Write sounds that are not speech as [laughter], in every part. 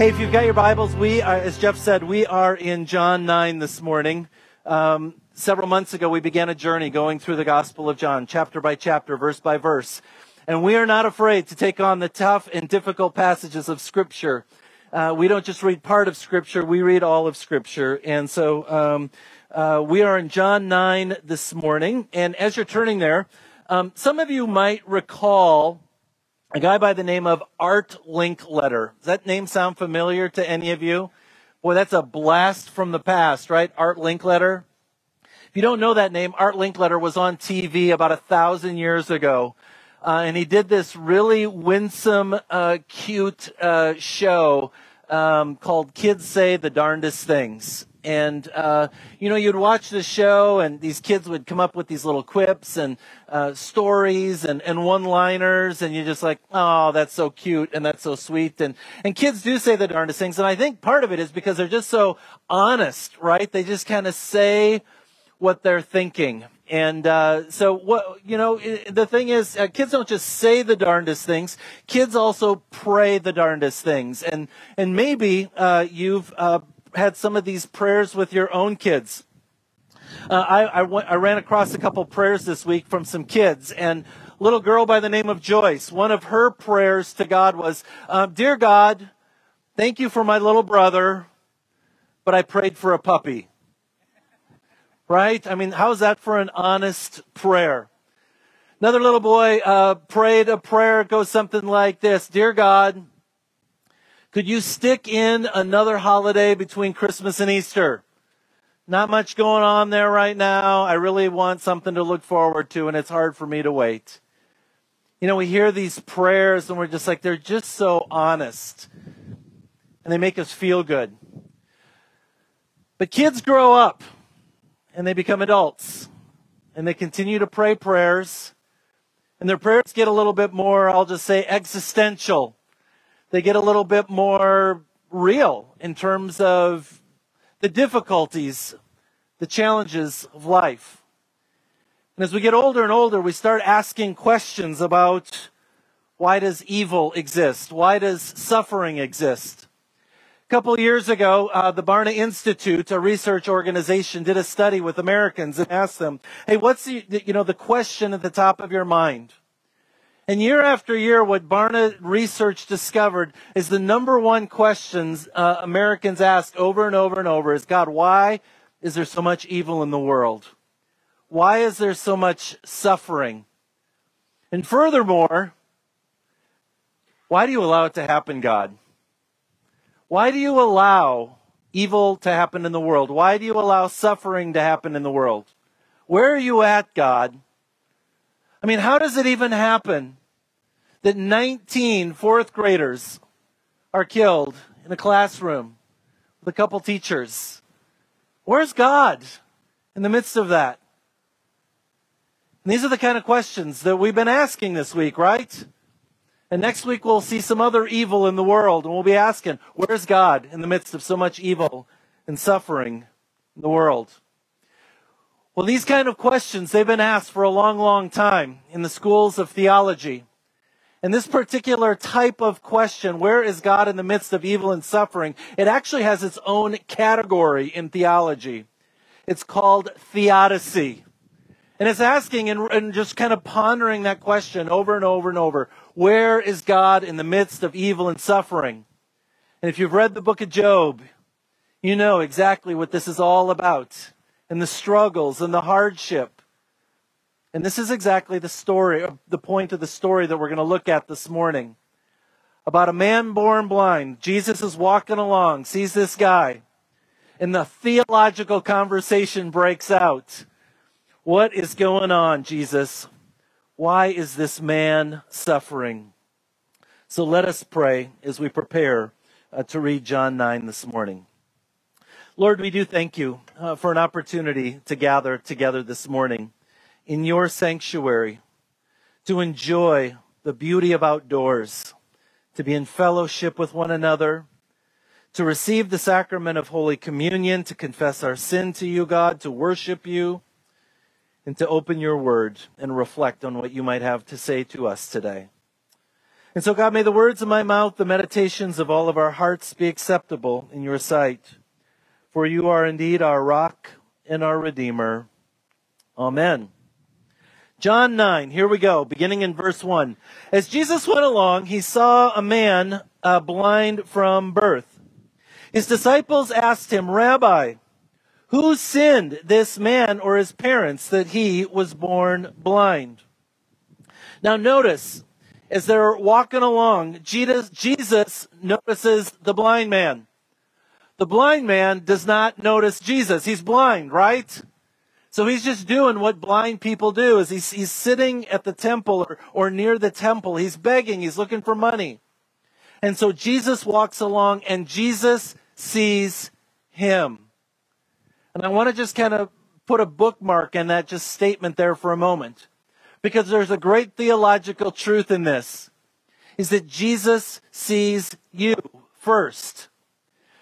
Hey, if you've got your Bibles, we, are, as Jeff said, we are in John 9 this morning. Um, several months ago, we began a journey going through the Gospel of John, chapter by chapter, verse by verse. And we are not afraid to take on the tough and difficult passages of Scripture. Uh, we don't just read part of Scripture, we read all of Scripture. And so um, uh, we are in John 9 this morning. And as you're turning there, um, some of you might recall a guy by the name of Art Linkletter. Does that name sound familiar to any of you? Boy, that's a blast from the past, right? Art Linkletter. If you don't know that name, Art Linkletter was on TV about a thousand years ago. Uh, and he did this really winsome, uh, cute uh, show um, called Kids Say the Darndest Things. And, uh, you know, you'd watch the show and these kids would come up with these little quips and, uh, stories and, and one-liners and you're just like, oh, that's so cute and that's so sweet. And, and kids do say the darndest things. And I think part of it is because they're just so honest, right? They just kind of say what they're thinking. And uh, so, what you know, the thing is, uh, kids don't just say the darndest things. Kids also pray the darndest things. And and maybe uh, you've uh, had some of these prayers with your own kids. Uh, I, I, went, I ran across a couple prayers this week from some kids, and little girl by the name of Joyce, one of her prayers to God was, uh, Dear God, thank you for my little brother, but I prayed for a puppy. Right? I mean, how's that for an honest prayer? Another little boy uh, prayed a prayer, goes something like this Dear God, could you stick in another holiday between Christmas and Easter? Not much going on there right now. I really want something to look forward to, and it's hard for me to wait. You know, we hear these prayers and we're just like, they're just so honest. And they make us feel good. But kids grow up and they become adults and they continue to pray prayers. And their prayers get a little bit more, I'll just say, existential they get a little bit more real in terms of the difficulties, the challenges of life. And as we get older and older, we start asking questions about why does evil exist? Why does suffering exist? A couple years ago, uh, the Barna Institute, a research organization, did a study with Americans and asked them, "Hey, what's the you know the question at the top of your mind?" And year after year, what Barna research discovered is the number one questions uh, Americans ask over and over and over is God, why is there so much evil in the world? Why is there so much suffering? And furthermore, why do you allow it to happen, God? Why do you allow evil to happen in the world? Why do you allow suffering to happen in the world? Where are you at, God? I mean, how does it even happen that 19 fourth graders are killed in a classroom with a couple teachers. Where's God in the midst of that? And these are the kind of questions that we've been asking this week, right? And next week we'll see some other evil in the world and we'll be asking, where's God in the midst of so much evil and suffering in the world? Well, these kind of questions, they've been asked for a long, long time in the schools of theology. And this particular type of question, where is God in the midst of evil and suffering? It actually has its own category in theology. It's called theodicy. And it's asking and, and, just kind of pondering that question over and over and over. Where is God in the midst of evil and suffering? And if you've read the book of Job, you know exactly what this is all about and the struggles and the hardship and this is exactly the story, the point of the story that we're going to look at this morning. About a man born blind. Jesus is walking along, sees this guy, and the theological conversation breaks out. What is going on, Jesus? Why is this man suffering? So let us pray as we prepare uh, to read John 9 this morning. Lord, we do thank you uh, for an opportunity to gather together this morning in your sanctuary, to enjoy the beauty of outdoors, to be in fellowship with one another, to receive the sacrament of Holy Communion, to confess our sin to you, God, to worship you, and to open your word and reflect on what you might have to say to us today. And so, God, may the words of my mouth, the meditations of all of our hearts be acceptable in your sight. For you are indeed our rock and our redeemer. Amen. John 9, here we go, beginning in verse 1. As Jesus went along, he saw a man uh, blind from birth. His disciples asked him, Rabbi, who sinned, this man or his parents, that he was born blind? Now notice, as they're walking along, Jesus, Jesus notices the blind man. The blind man does not notice Jesus. He's blind, right? So he's just doing what blind people do is he's, he's sitting at the temple or, or near the temple. He's begging. He's looking for money. And so Jesus walks along and Jesus sees him. And I want to just kind of put a bookmark in that just statement there for a moment. Because there's a great theological truth in this. Is that Jesus sees you first.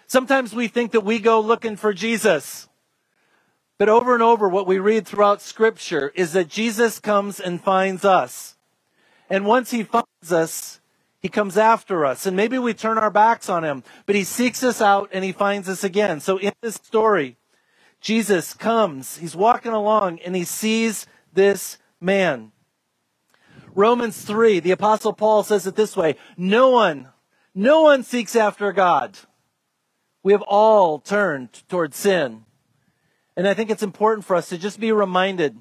Sometimes we think that we go looking for Jesus. But over and over, what we read throughout Scripture is that Jesus comes and finds us. And once he finds us, he comes after us. And maybe we turn our backs on him, but he seeks us out and he finds us again. So in this story, Jesus comes, he's walking along, and he sees this man. Romans 3, the Apostle Paul says it this way No one, no one seeks after God. We have all turned toward sin. And I think it's important for us to just be reminded,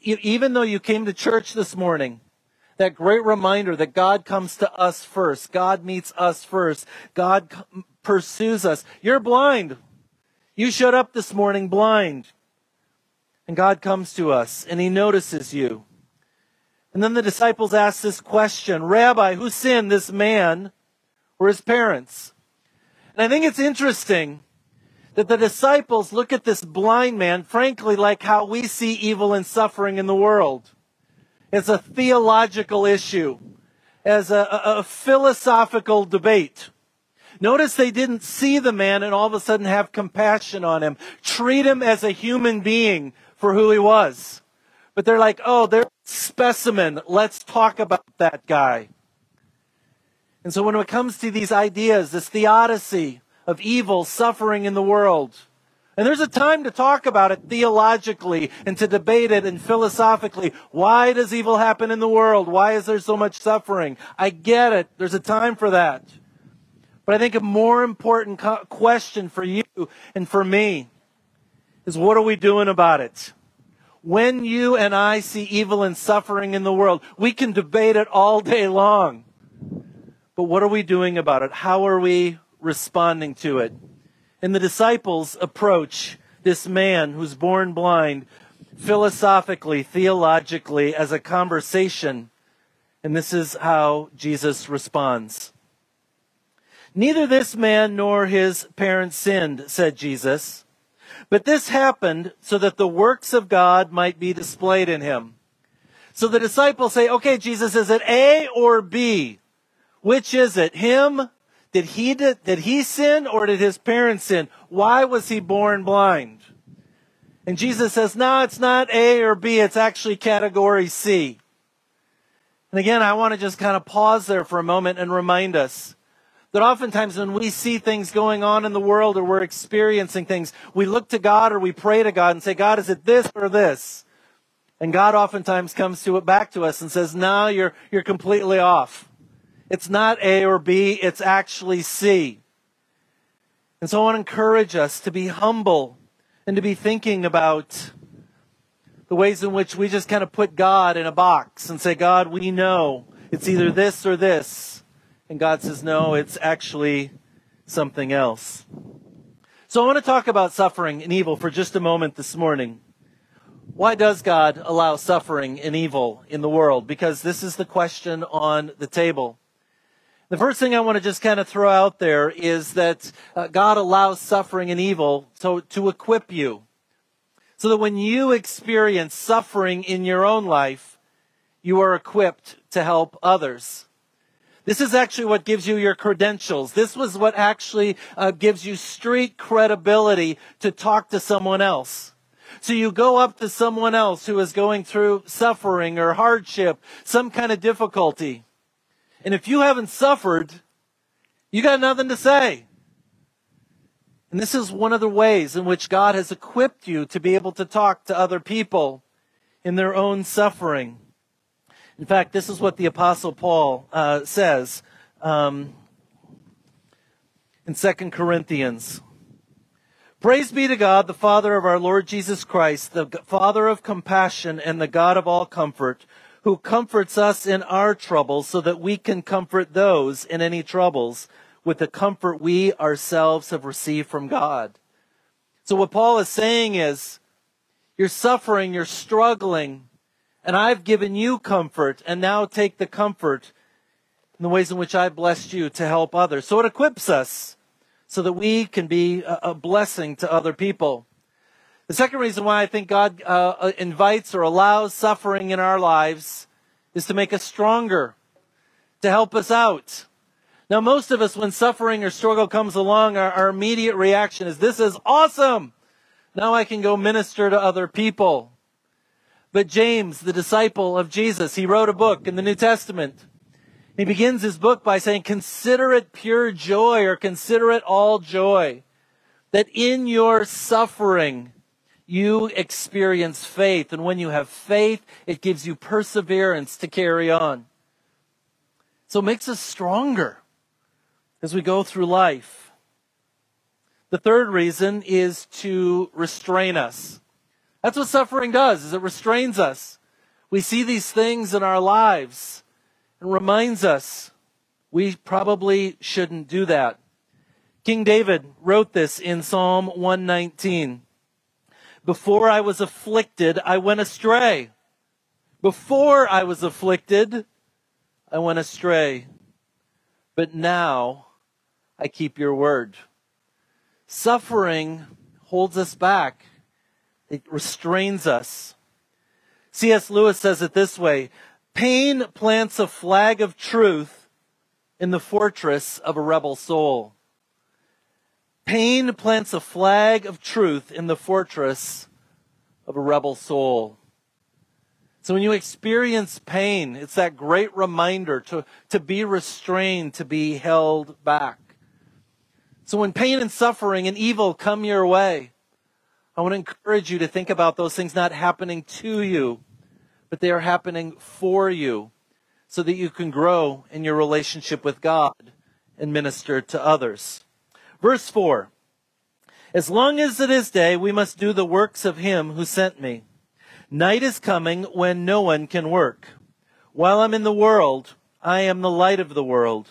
even though you came to church this morning, that great reminder that God comes to us first. God meets us first. God pursues us. You're blind. You showed up this morning blind. And God comes to us and he notices you. And then the disciples ask this question Rabbi, who sinned, this man or his parents? And I think it's interesting that the disciples look at this blind man, frankly, like how we see evil and suffering in the world. It's a theological issue, as a, a, philosophical debate. Notice they didn't see the man and all of a sudden have compassion on him, treat him as a human being for who he was. But they're like, oh, they're a specimen. Let's talk about that guy. And so when it comes to these ideas, this theodicy, of evil suffering in the world. And there's a time to talk about it theologically and to debate it and philosophically. Why does evil happen in the world? Why is there so much suffering? I get it. There's a time for that. But I think a more important question for you and for me is what are we doing about it? When you and I see evil and suffering in the world, we can debate it all day long. But what are we doing about it? How are we responding to it. And the disciples approach this man who's born blind philosophically, theologically, as a conversation. And this is how Jesus responds. Neither this man nor his parents sinned, said Jesus. But this happened so that the works of God might be displayed in him. So the disciples say, okay, Jesus, is it A or B? Which is it? Him did he, did, did he sin or did his parents sin? Why was he born blind? And Jesus says, no, it's not A or B, it's actually category C. And again, I want to just kind of pause there for a moment and remind us that oftentimes when we see things going on in the world or we're experiencing things, we look to God or we pray to God and say, God, is it this or this? And God oftentimes comes to it back to us and says, no, you're, you're completely off. It's not A or B, it's actually C. And so I want to encourage us to be humble and to be thinking about the ways in which we just kind of put God in a box and say, God, we know it's either this or this. And God says, no, it's actually something else. So I want to talk about suffering and evil for just a moment this morning. Why does God allow suffering and evil in the world? Because this is the question on the table. The first thing I want to just kind of throw out there is that uh, God allows suffering and evil to, to equip you. So that when you experience suffering in your own life, you are equipped to help others. This is actually what gives you your credentials. This was what actually uh, gives you street credibility to talk to someone else. So you go up to someone else who is going through suffering or hardship, some kind of difficulty And if you haven't suffered, you got nothing to say. And this is one of the ways in which God has equipped you to be able to talk to other people in their own suffering. In fact, this is what the Apostle Paul uh, says um, in 2 Corinthians. Praise be to God, the Father of our Lord Jesus Christ, the Father of compassion and the God of all comfort, who comforts us in our troubles so that we can comfort those in any troubles with the comfort we ourselves have received from God. So what Paul is saying is, you're suffering, you're struggling, and I've given you comfort, and now take the comfort in the ways in which I blessed you to help others. So it equips us so that we can be a, blessing to other people. The second reason why I think God uh, uh, invites or allows suffering in our lives is to make us stronger, to help us out. Now, most of us, when suffering or struggle comes along, our, our immediate reaction is, This is awesome! Now I can go minister to other people. But James, the disciple of Jesus, he wrote a book in the New Testament. He begins his book by saying, Consider it pure joy or consider it all joy that in your suffering, you experience faith. And when you have faith, it gives you perseverance to carry on. So it makes us stronger as we go through life. The third reason is to restrain us. That's what suffering does, is it restrains us. We see these things in our lives and reminds us we probably shouldn't do that. King David wrote this in Psalm 119. Before I was afflicted, I went astray. Before I was afflicted, I went astray. But now I keep your word. Suffering holds us back. It restrains us. C.S. Lewis says it this way Pain plants a flag of truth in the fortress of a rebel soul. Pain plants a flag of truth in the fortress of a rebel soul. So when you experience pain, it's that great reminder to, to be restrained, to be held back. So when pain and suffering and evil come your way, I want to encourage you to think about those things not happening to you, but they are happening for you so that you can grow in your relationship with God and minister to others. Verse 4 As long as it is day, we must do the works of him who sent me. Night is coming when no one can work. While I'm in the world, I am the light of the world.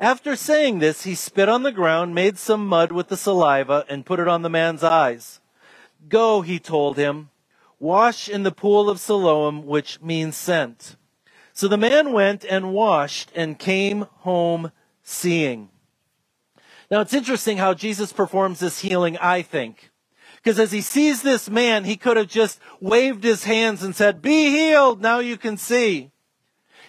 After saying this, he spit on the ground, made some mud with the saliva, and put it on the man's eyes. Go, he told him, wash in the pool of Siloam, which means sent. So the man went and washed and came home seeing. Now it's interesting how Jesus performs this healing, I think. Because as he sees this man, he could have just waved his hands and said, Be healed, now you can see.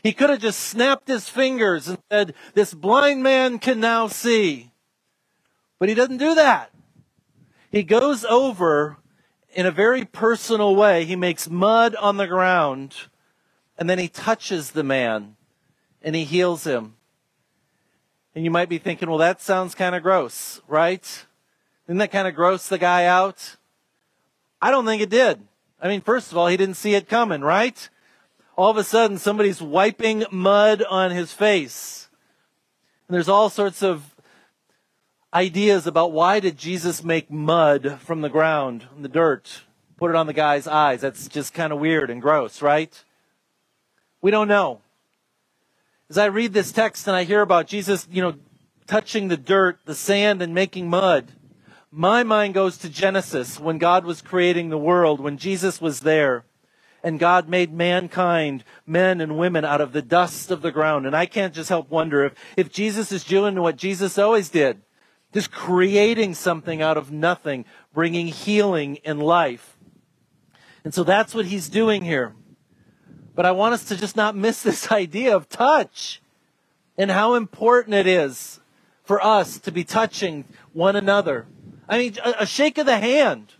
He could have just snapped his fingers and said, This blind man can now see. But he doesn't do that. He goes over in a very personal way. He makes mud on the ground and then he touches the man and he heals him. And you might be thinking, well, that sounds kind of gross, right? Didn't that kind of gross the guy out? I don't think it did. I mean, first of all, he didn't see it coming, right? all of a sudden somebody's wiping mud on his face. And there's all sorts of ideas about why did Jesus make mud from the ground, the dirt, put it on the guy's eyes. That's just kind of weird and gross, right? We don't know. As I read this text and I hear about Jesus, you know, touching the dirt, the sand, and making mud, my mind goes to Genesis when God was creating the world, when Jesus was there and God made mankind, men and women, out of the dust of the ground. And I can't just help wonder if, if Jesus is doing what Jesus always did, just creating something out of nothing, bringing healing and life. And so that's what he's doing here. But I want us to just not miss this [laughs] idea of touch and how important it is for us to be touching one another. I mean, a, a shake of the hand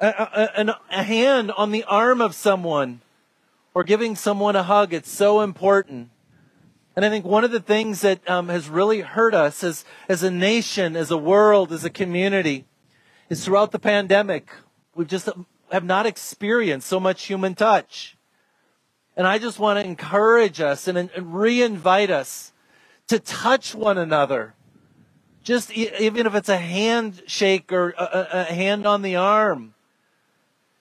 a, a, a hand on the arm of someone or giving someone a hug. It's so important. And I think one of the things that um, has really hurt us as, as a nation, as a world, as a community, is throughout the pandemic, we just have not experienced so much human touch. And I just want to encourage us and, re-invite us to touch one another. Just even if it's a handshake or a, a hand on the arm.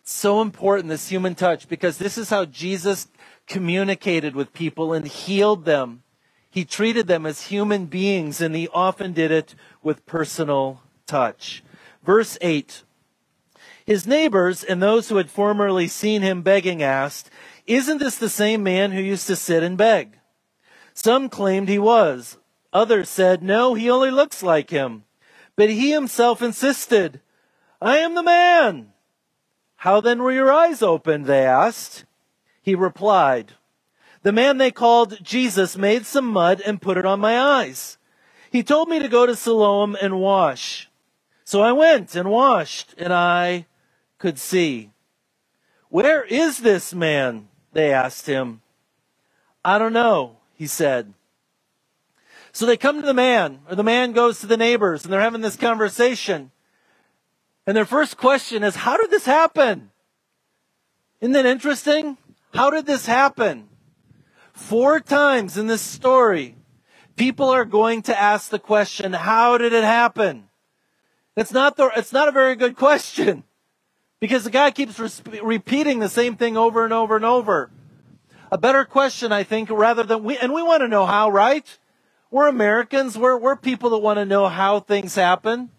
It's so important, this human touch, because this is how Jesus communicated with people and healed them. He treated them as human beings, and he often did it with personal touch. Verse 8 His neighbors and those who had formerly seen him begging asked, Isn't this the same man who used to sit and beg? Some claimed he was. Others said, No, he only looks like him. But he himself insisted, I am the man. How then were your eyes opened? They asked. He replied, The man they called Jesus made some mud and put it on my eyes. He told me to go to Siloam and wash. So I went and washed, and I could see. Where is this man? They asked him. I don't know, he said. So they come to the man, or the man goes to the neighbors, and they're having this conversation. And their first question is, How did this happen? Isn't that interesting? How did this happen? Four times in this story, people are going to ask the question, How did it happen? It's not, the, it's not a very good question because the guy keeps re- repeating the same thing over and over and over. A better question, I think, rather than we, and we want to know how, right? We're Americans. We're, we're people that want to know how things happen.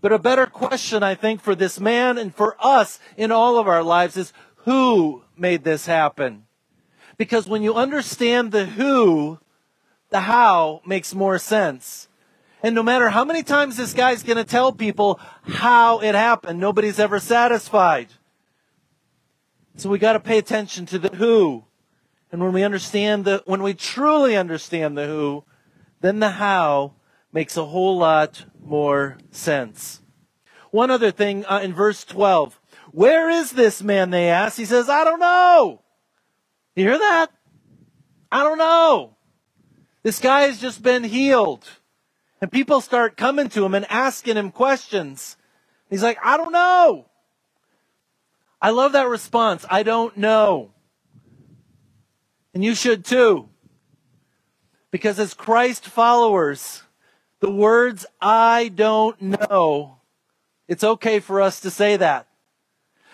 But a better question, I think, for this man and for us in all of our lives is who made this happen? Because when you understand the who, the how makes more sense. And no matter how many times this guy's going to tell people how it happened, nobody's ever satisfied. So we got to pay attention to the who. And when we understand the, when we truly understand the who, then the how makes a whole lot more sense. One other thing uh, in verse 12. Where is this man? They ask. He says, I don't know. You hear that? I don't know. This guy has just been healed. And people start coming to him and asking him questions. He's like, I don't know. I love that response. I don't know. And you should too. Because as Christ followers, the words, I don't know, it's okay for us to say that.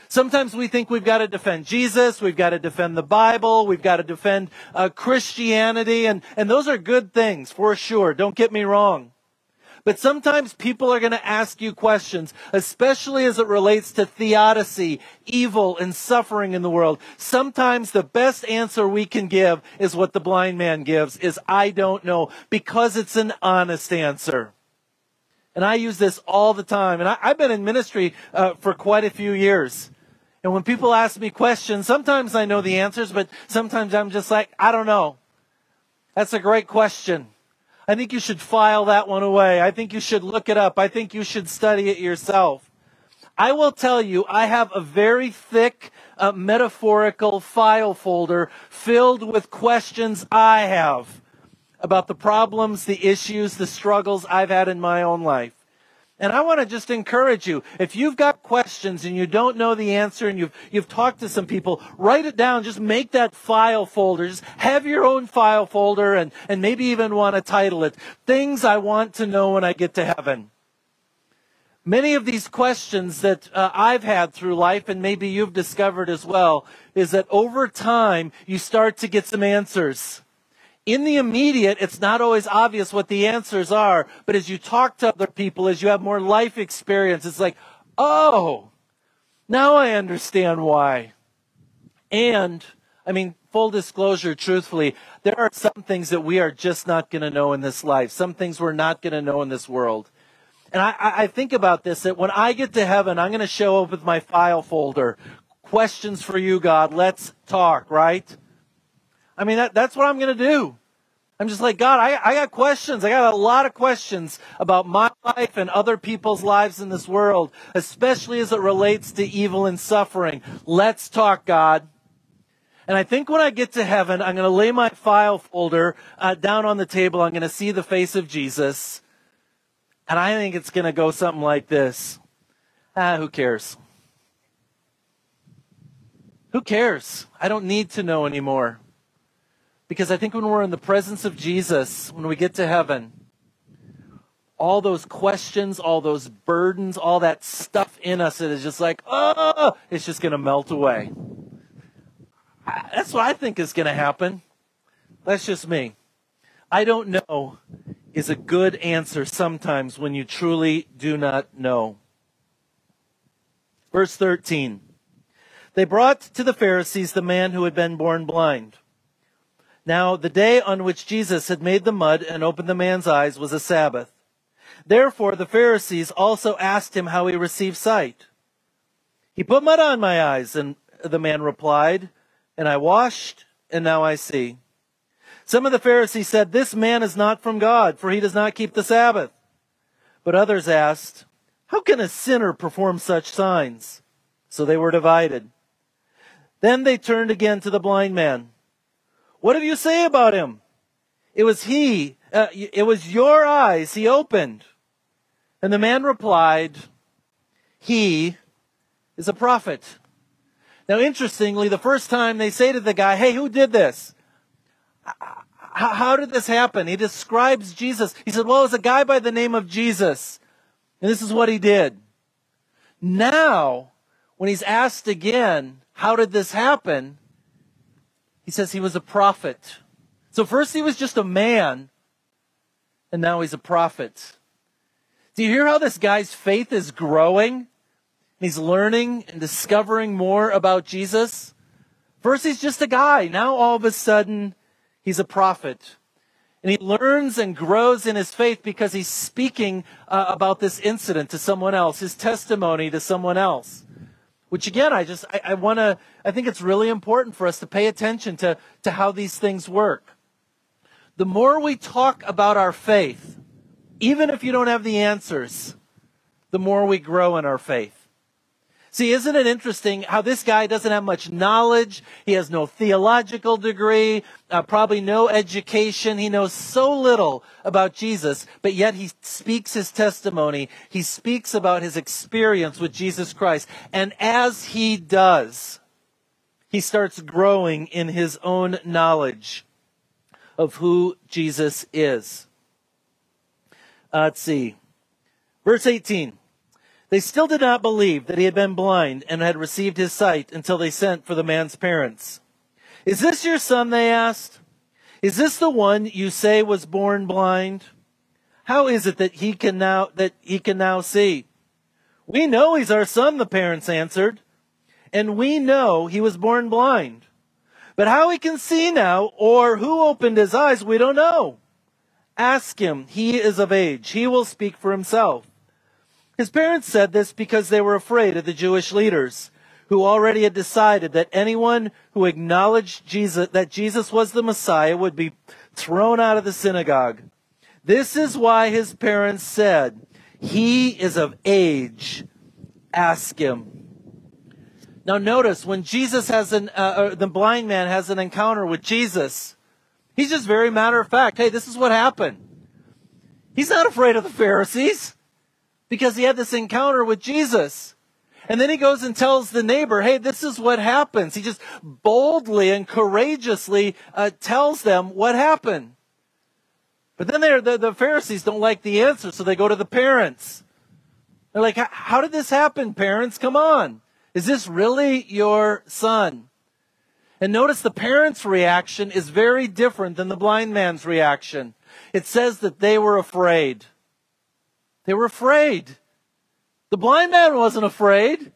Sometimes we think we've got to defend Jesus, we've got to defend the Bible, we've got to defend uh, Christianity, and, and those are good things for sure. Don't get me wrong. But sometimes people are going to ask you questions, especially as it relates to theodicy, evil, and suffering in the world. Sometimes the best answer we can give is what the blind man gives, is I don't know, because it's an honest answer. And I use this all the time. And I, have been in ministry uh, for quite a few years. And when people ask me questions, sometimes I know the answers, but sometimes I'm just like, I don't know. That's a great question. I think you should file that one away. I think you should look it up. I think you should study it yourself. I will tell you, I have a very thick uh, metaphorical file folder filled with questions I have about the problems, the issues, the struggles I've had in my own life. And I want to just encourage you. If you've got questions and you don't know the answer and you've, you've talked to some people, write it down. Just make that file folder. Just have your own file folder and, and maybe even want to title it Things I Want to Know When I Get to Heaven. Many of these questions that uh, I've had through life, and maybe you've discovered as well, is that over time you start to get some answers in the immediate, it's not always obvious what the answers are, but as you talk to other people, as you have more life experience, it's like, oh, now I understand why. And, I mean, full disclosure, truthfully, there are some things that we are just not going to know in this life, some things we're not going to know in this world. And I, I, think about this that when I get to heaven, I'm going to show up with my file folder. Questions for you, God. Let's talk, right? I mean, that, that's what I'm going to do. I'm just like, God, I, I got questions. I got a lot of questions about my life and other people's lives in this world, especially as it relates to evil and suffering. Let's talk, God. And I think when I get to heaven, I'm going to lay my file folder uh, down on the table. I'm going to see the face of Jesus. And I think it's going to go something like this. Ah, who cares? Who cares? I don't need to know anymore. Because I think when we're in the presence of Jesus, when we get to heaven, all those questions, all those burdens, all that stuff in us that is just like, oh, it's just going to melt away. That's what I think is going to happen. That's just me. I don't know is a good answer sometimes when you truly do not know. Verse 13. They brought to the Pharisees the man who had been born blind. Now, the day on which Jesus had made the mud and opened the man's eyes was a Sabbath. Therefore, the Pharisees also asked him how he received sight. He put mud on my eyes, and the man replied, and I washed, and now I see. Some of the Pharisees said, This man is not from God, for he does not keep the Sabbath. But others asked, How can a sinner perform such signs? So they were divided. Then they turned again to the blind man. What do you say about him? It was he, uh, it was your eyes he opened. And the man replied, He is a prophet. Now, interestingly, the first time they say to the guy, Hey, who did this? How did this happen? He describes Jesus. He said, Well, it was a guy by the name of Jesus. And this is what he did. Now, when he's asked again, How did this happen? He says he was a prophet. So first he was just a man, and now he's a prophet. Do you hear how this guy's faith is growing? He's learning and discovering more about Jesus. First, he's just a guy. Now, all of a sudden, he's a prophet. And he learns and grows in his faith because he's speaking uh, about this incident to someone else, his testimony to someone else. Which again, I just, I, I want to, I think it's really important for us to pay attention to, to how these things work. The more we talk about our faith, even if you don't have the answers, the more we grow in our faith. See, isn't it interesting how this guy doesn't have much knowledge? He has no theological degree, uh, probably no education. He knows so little about Jesus, but yet he speaks his testimony. He speaks about his experience with Jesus Christ. And as he does, he starts growing in his own knowledge of who Jesus is. Uh, let's see. Verse 18. They still did not believe that he had been blind and had received his sight until they sent for the man's parents. Is this your son? They asked. Is this the one you say was born blind? How is it that he can now, that he can now see? We know he's our son, the parents answered, and we know he was born blind. But how he can see now or who opened his eyes, we don't know. Ask him. He is of age. He will speak for himself. His parents said this because they were afraid of the Jewish leaders who already had decided that anyone who acknowledged Jesus, that Jesus was the Messiah would be thrown out of the synagogue. This is why his parents said, he is of age. Ask him. Now notice when Jesus has an, uh, the blind man has an encounter with Jesus, he's just very matter of fact. Hey, this is what happened. He's not afraid of the Pharisees because he had this encounter with Jesus. And then he goes and tells the neighbor, hey, this is what happens. He just boldly and courageously uh, tells them what happened. But then the, the Pharisees don't like the answer, so they go to the parents. They're like, how did this happen, parents? Come on. Is this really your son? And notice the parents' reaction is very different than the blind man's reaction. It says that they were afraid. They were afraid. The blind man wasn't afraid,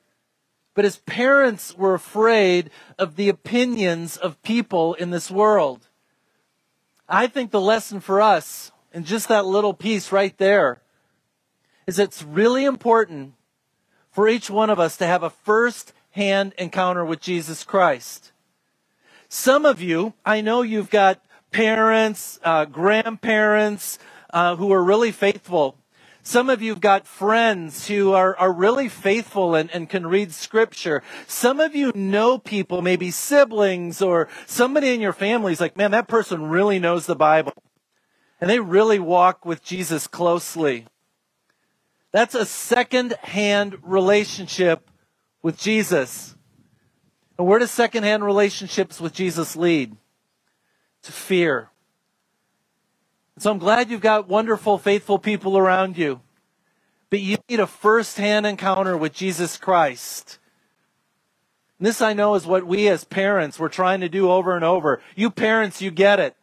but his parents were afraid of the opinions of people in this world. I think the lesson for us, in just that little piece right there, is it's really important for each one of us to have a first hand encounter with Jesus Christ. Some of you, I know you've got parents, uh, grandparents uh, who are really faithful Some of you've got friends who are, are really faithful and, and can read scripture. Some of you know people, maybe siblings or somebody in your family is like, man, that person really knows the Bible. And they really walk with Jesus closely. That's a second hand relationship with Jesus. And where do second hand relationships with Jesus lead? To fear. So I'm glad you've got wonderful, faithful people around you. But you need a first hand encounter with Jesus Christ. And this I know is what we as parents we're trying to do over and over. You parents, you get it.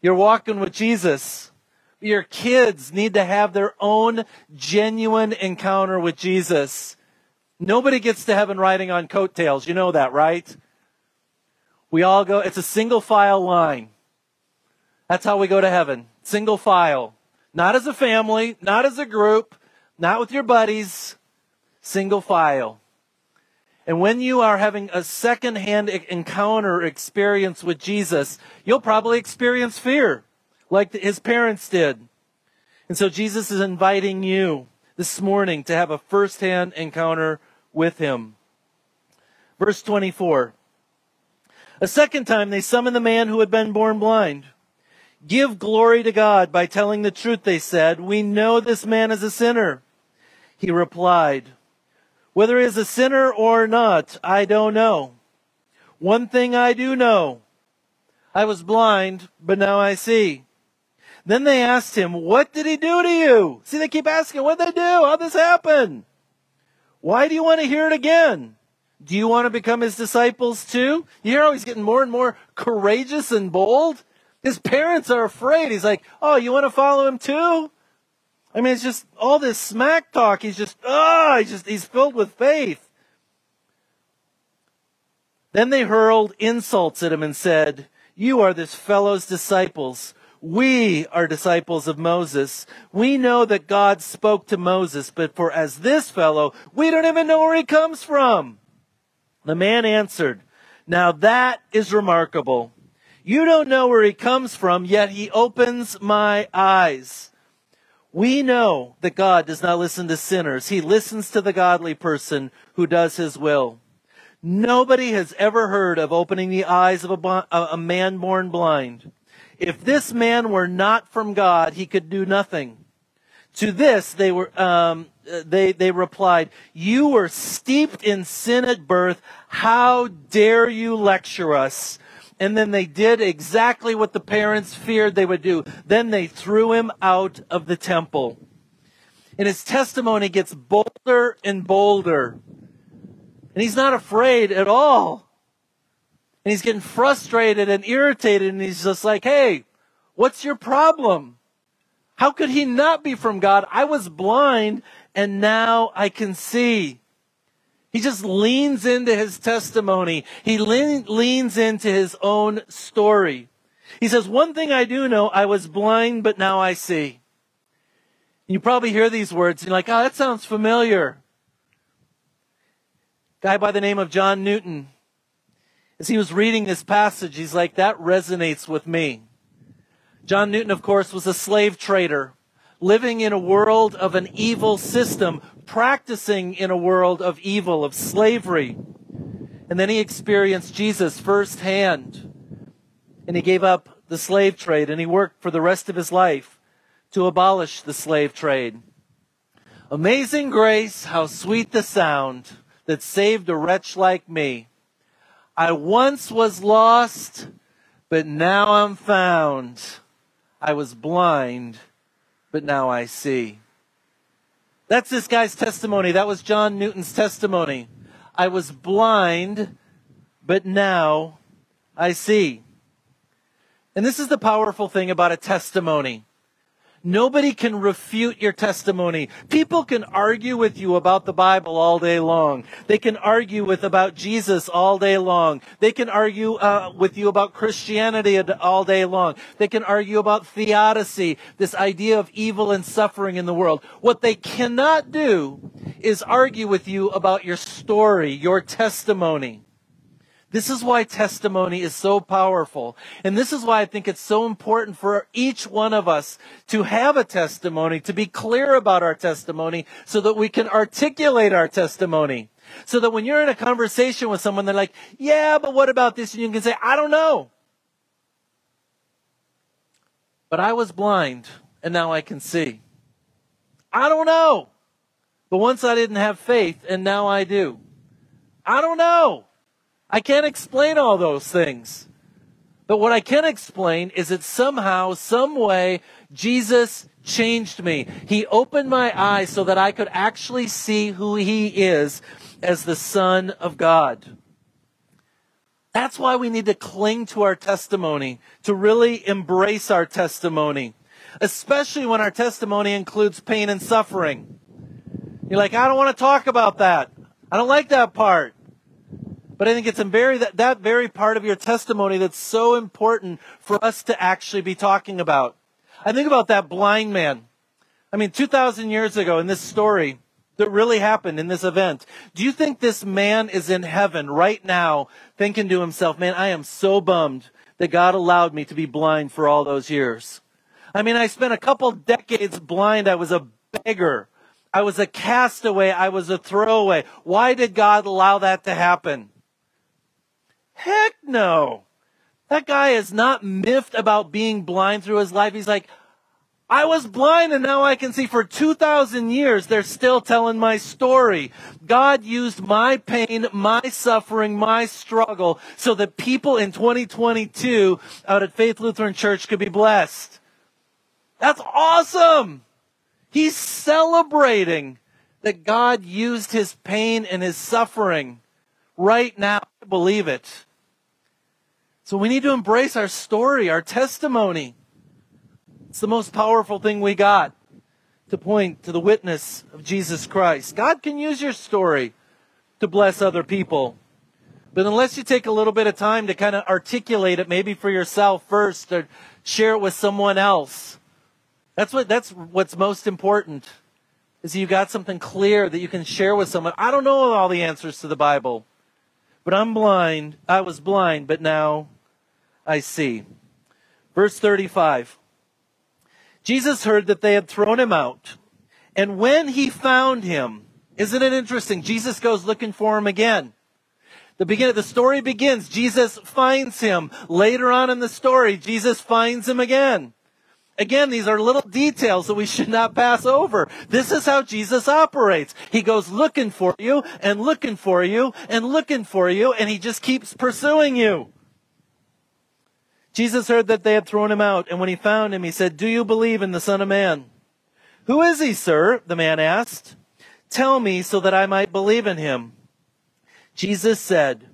You're walking with Jesus. Your kids need to have their own genuine encounter with Jesus. Nobody gets to heaven riding on coattails. You know that, right? We all go, it's a single file line. That's how we go to heaven single file. Not as a family, not as a group, not with your buddies, single file. And when you are having a second-hand encounter experience with Jesus, you'll probably experience fear like his parents did. And so Jesus is inviting you this morning to have a first-hand encounter with him. Verse 24. A second time they summoned the man who had been born blind. Give glory to God by telling the truth, they said. We know this man is a sinner. He replied, Whether he is a sinner or not, I don't know. One thing I do know. I was blind, but now I see. Then they asked him, What did he do to you? See, they keep asking, What did they do? How'd this happen? Why do you want to hear it again? Do you want to become his disciples too? You hear how he's getting more and more courageous and bold? His parents are afraid. He's like, oh, you want to follow him too? I mean, it's just all this smack talk. He's just, oh, he's just, he's filled with faith. Then they hurled insults at him and said, You are this fellow's disciples. We are disciples of Moses. We know that God spoke to Moses, but for as this fellow, we don't even know where he comes from. The man answered, Now that is remarkable. You don't know where he comes from, yet he opens my eyes. We know that God does not listen to sinners. He listens to the godly person who does his will. Nobody has ever heard of opening the eyes of a, a man born blind. If this man were not from God, he could do nothing. To this, they were, um, they, they replied, you were steeped in sin at birth. How dare you lecture us? And then they did exactly what the parents feared they would do. Then they threw him out of the temple. And his testimony gets bolder and bolder. And he's not afraid at all. And he's getting frustrated and irritated. And he's just like, hey, what's your problem? How could he not be from God? I was blind and now I can see. He just leans into his testimony. He lean, leans into his own story. He says, one thing I do know, I was blind, but now I see. You probably hear these words and you're like, oh, that sounds familiar. Guy by the name of John Newton. As he was reading this passage, he's like, that resonates with me. John Newton, of course, was a slave trader living in a world of an evil system practicing in a world of evil, of slavery. And then he experienced Jesus firsthand. And he gave up the slave trade and he worked for the rest of his life to abolish the slave trade. Amazing grace, how sweet the sound that saved a wretch like me. I once was lost, but now I'm found. I was blind, but now I see. That's this guy's testimony. That was John Newton's testimony. I was blind, but now I see. And this is the powerful thing about a testimony. Nobody can refute your testimony. People can argue with you about the Bible all day long. They can argue with about Jesus all day long. They can argue uh, with you about Christianity all day long. They can argue about theodicy, this idea of evil and suffering in the world. What they cannot do is argue with you about your story, your testimony. This is why testimony is so powerful. And this is why I think it's so important for each one of us to have a testimony, to be clear about our testimony so that we can articulate our testimony. So that when you're in a conversation with someone, they're like, yeah, but what about this? And you can say, I don't know. But I was blind and now I can see. I don't know. But once I didn't have faith and now I do. I don't know. I can't explain all those things. But what I can explain is that somehow, some way, Jesus changed me. He opened my eyes so that I could actually see who he is as the Son of God. That's why we need to cling to our testimony, to really embrace our testimony, especially when our testimony includes pain and suffering. You're like, I don't want to talk about that. I don't like that part. But I think it's very, that, that very part of your testimony that's so important for us to actually be talking about. I think about that blind man. I mean, 2,000 years ago in this story that really happened in this event, do you think this man is in heaven right now thinking to himself, man, I am so bummed that God allowed me to be blind for all those years? I mean, I spent a couple decades blind. I was a beggar. I was a castaway. I was a throwaway. Why did God allow that to happen? Heck no. That guy is not miffed about being blind through his life. He's like, I was blind and now I can see. For 2,000 years, they're still telling my story. God used my pain, my suffering, my struggle so that people in 2022 out at Faith Lutheran Church could be blessed. That's awesome. He's celebrating that God used his pain and his suffering right now. I believe it. So we need to embrace our story, our testimony. It's the most powerful thing we got to point to the witness of Jesus Christ. God can use your story to bless other people. But unless you take a little bit of time to kind of articulate it, maybe for yourself first, or share it with someone else, that's what that's what's most important. Is you got something clear that you can share with someone. I don't know all the answers to the Bible, but I'm blind. I was blind, but now I see. Verse 35. Jesus heard that they had thrown him out. And when he found him, isn't it interesting? Jesus goes looking for him again. The beginning, the story begins. Jesus finds him. Later on in the story, Jesus finds him again. Again, these are little details that we should not pass over. This is how Jesus operates. He goes looking for you and looking for you and looking for you, and he just keeps pursuing you. Jesus heard that they had thrown him out, and when he found him, he said, Do you believe in the Son of Man? Who is he, sir? The man asked. Tell me so that I might believe in him. Jesus said,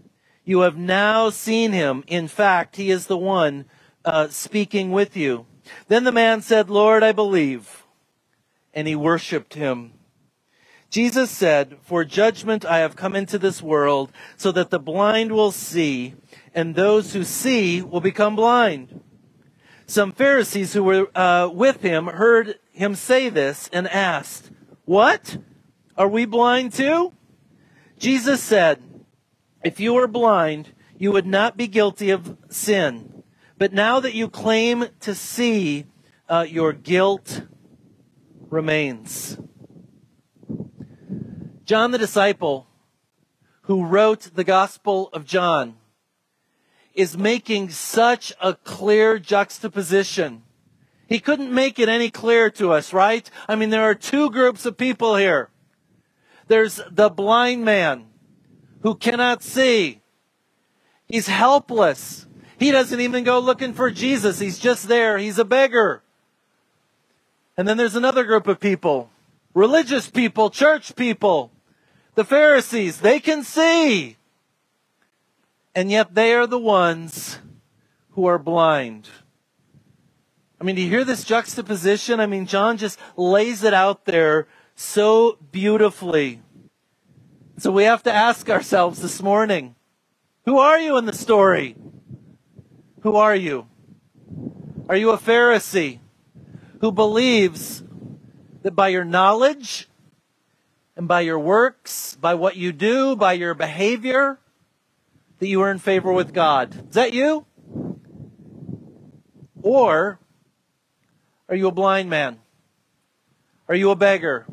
You have now seen him. In fact, he is the one uh, speaking with you. Then the man said, Lord, I believe. And he worshiped him. Jesus said, For judgment I have come into this world, so that the blind will see and those who see will become blind. Some Pharisees who were uh, with him heard him say this and asked, What? Are we blind too? Jesus said, If you were blind, you would not be guilty of sin. But now that you claim to see, uh, your guilt remains. John the disciple, who wrote the Gospel of John, is making such a clear juxtaposition. He couldn't make it any clearer to us, right? I mean, there are two groups of people here. There's the blind man who cannot see. He's helpless. He doesn't even go looking for Jesus. He's just there. He's a beggar. And then there's another group of people, religious people, church people, the Pharisees. They can see and yet they are the ones who are blind. I mean, do you hear this juxtaposition? I mean, John just lays it out there so beautifully. So we have to ask ourselves this morning who are you in the story? Who are you? Are you a Pharisee who believes that by your knowledge and by your works, by what you do, by your behavior, that you earn favor with God? Is that you? Or are you a blind man? Are you a beggar?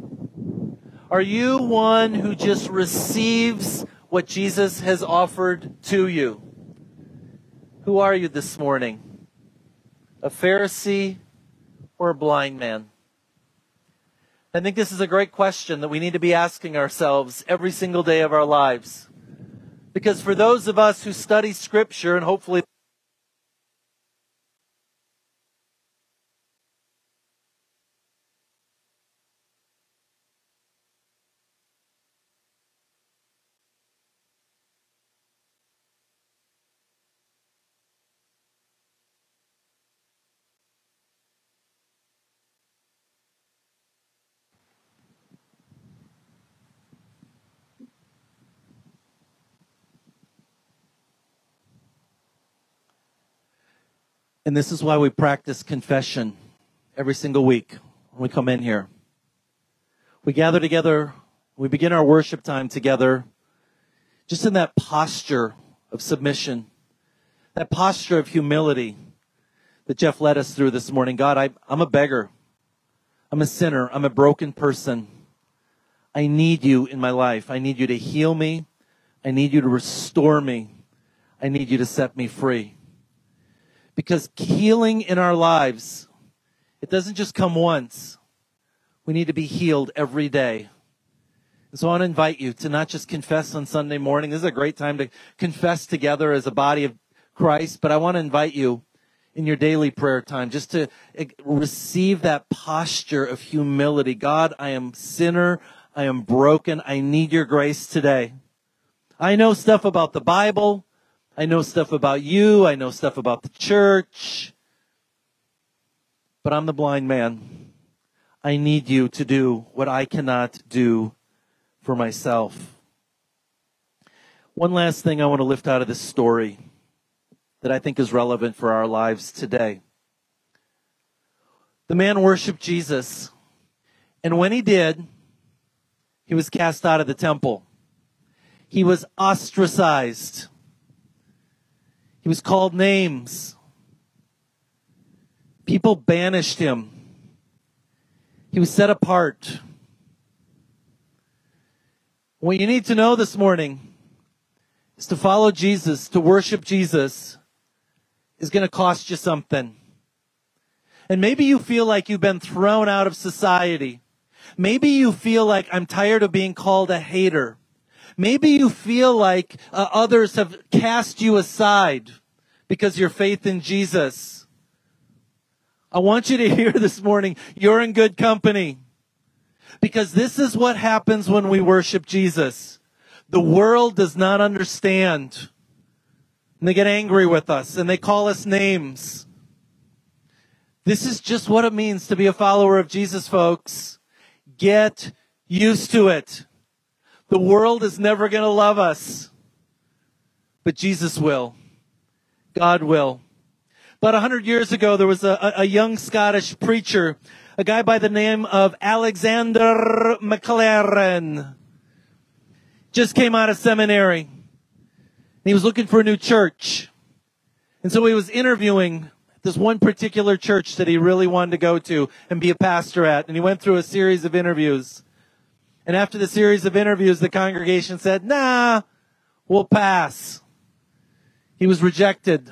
Are you one who just receives what Jesus has offered to you? Who are you this morning? A Pharisee or a blind man? I think this is a great question that we need to be asking ourselves every single day of our lives. Because for those of us who study Scripture and hopefully And this is why we practice confession every single week when we come in here. We gather together, we begin our worship time together, just in that posture of submission, that posture of humility that Jeff led us through this morning. God, I, I'm a beggar. I'm a sinner. I'm a broken person. I need you in my life. I need you to heal me. I need you to restore me. I need you to set me free. Because healing in our lives, it doesn't just come once. We need to be healed every day. And so I want to invite you to not just confess on Sunday morning. This is a great time to confess together as a body of Christ, but I want to invite you in your daily prayer time just to eh, receive that posture of humility. God, I am sinner. I am broken. I need your grace today. I know stuff about the Bible. I know stuff about you. I know stuff about the church. But I'm the blind man. I need you to do what I cannot do for myself. One last thing I want to lift out of this story that I think is relevant for our lives today. The man worshiped Jesus, and when he did, he was cast out of the temple. He was ostracized. He was called names. People banished him. He was set apart. What you need to know this morning is to follow Jesus, to worship Jesus, is going to cost you something. And maybe you feel like you've been thrown out of society. Maybe you feel like I'm tired of being called a hater. Maybe you feel like uh, others have cast you aside because your faith in Jesus. I want you to [laughs] hear this morning, you're in good company. Because this is what happens when we worship Jesus. The world does not understand. And they get angry with us and they call us names. This is just what it means to be a follower of Jesus, folks. Get used to it. The world is never going to love us, but Jesus will. God will. About a hundred years ago, there was a, a young Scottish preacher, a guy by the name of Alexander Maclaren. Just came out of seminary. And he was looking for a new church. And so he was interviewing this one particular church that he really wanted to go to and be a pastor at. And he went through a series of interviews. And after the series of interviews, the congregation said, nah, we'll pass. He was rejected.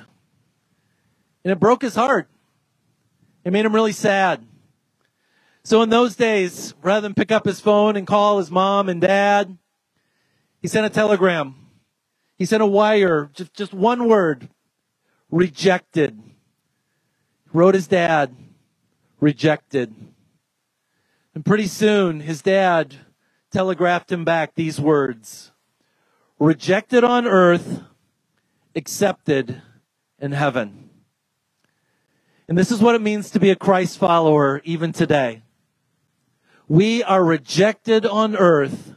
And it broke his heart. It made him really sad. So in those days, rather than pick up his phone and call his mom and dad, he sent a telegram. He sent a wire, just, just one word, rejected. Wrote his dad, rejected. And pretty soon, his dad telegraphed him back these words rejected on earth, accepted in heaven. And this is what it means to be a Christ follower even today. We are rejected on earth,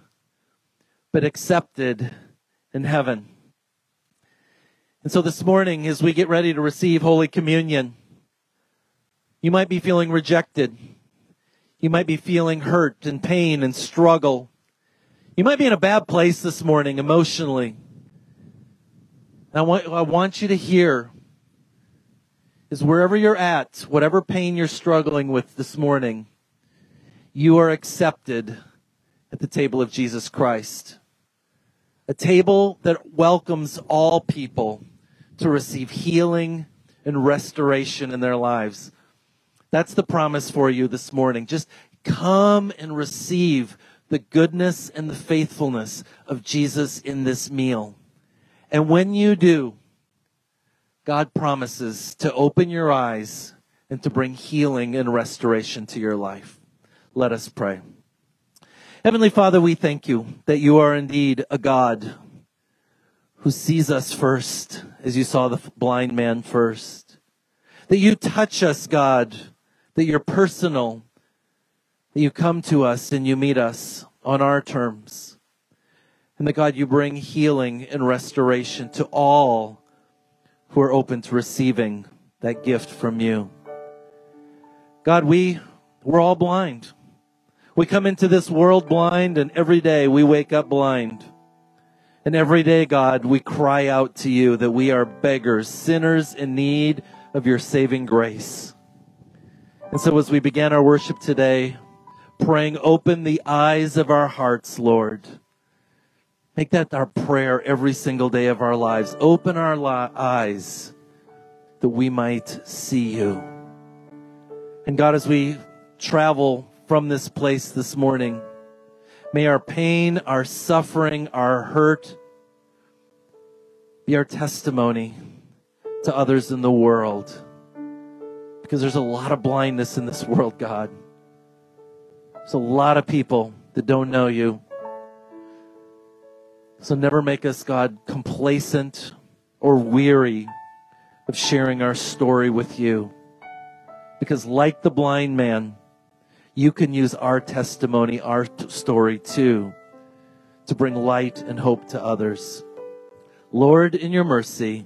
but accepted in heaven. And so this morning, as we get ready to receive Holy Communion, you might be feeling rejected. You might be feeling hurt and pain and struggle. You might be in a bad place this morning emotionally. I want, I want you to hear is wherever you're at, whatever pain you're struggling with this morning, you are accepted at the table of Jesus Christ. A table that welcomes all people to receive healing and restoration in their lives. That's the promise for you this morning. Just come and receive the goodness and the faithfulness of Jesus in this meal. And when you do, God promises to open your eyes and to bring healing and restoration to your life. Let us pray. Heavenly Father, we thank you that you are indeed a God who sees us first, as you saw the blind man first. That you touch us, God, that you're personal, that you come to us and you meet us on our terms. And that God, you bring healing and restoration to all who are open to receiving that gift from you. God, we, we're all blind. We come into this world blind and every day we wake up blind. And every day, God, we cry out to you that we are beggars, sinners in need of your saving grace. And so as we began our worship today, praying, open the eyes of our hearts, Lord. Make that our prayer every single day of our lives. Open our li- eyes that we might see you. And God, as we travel from this place this morning, may our pain, our suffering, our hurt be our testimony to others in the world because there's a lot of blindness in this world, God. There's a lot of people that don't know you. So never make us, God, complacent or weary of sharing our story with you. Because like the blind man, you can use our testimony, our t- story too, to bring light and hope to others. Lord, in your mercy,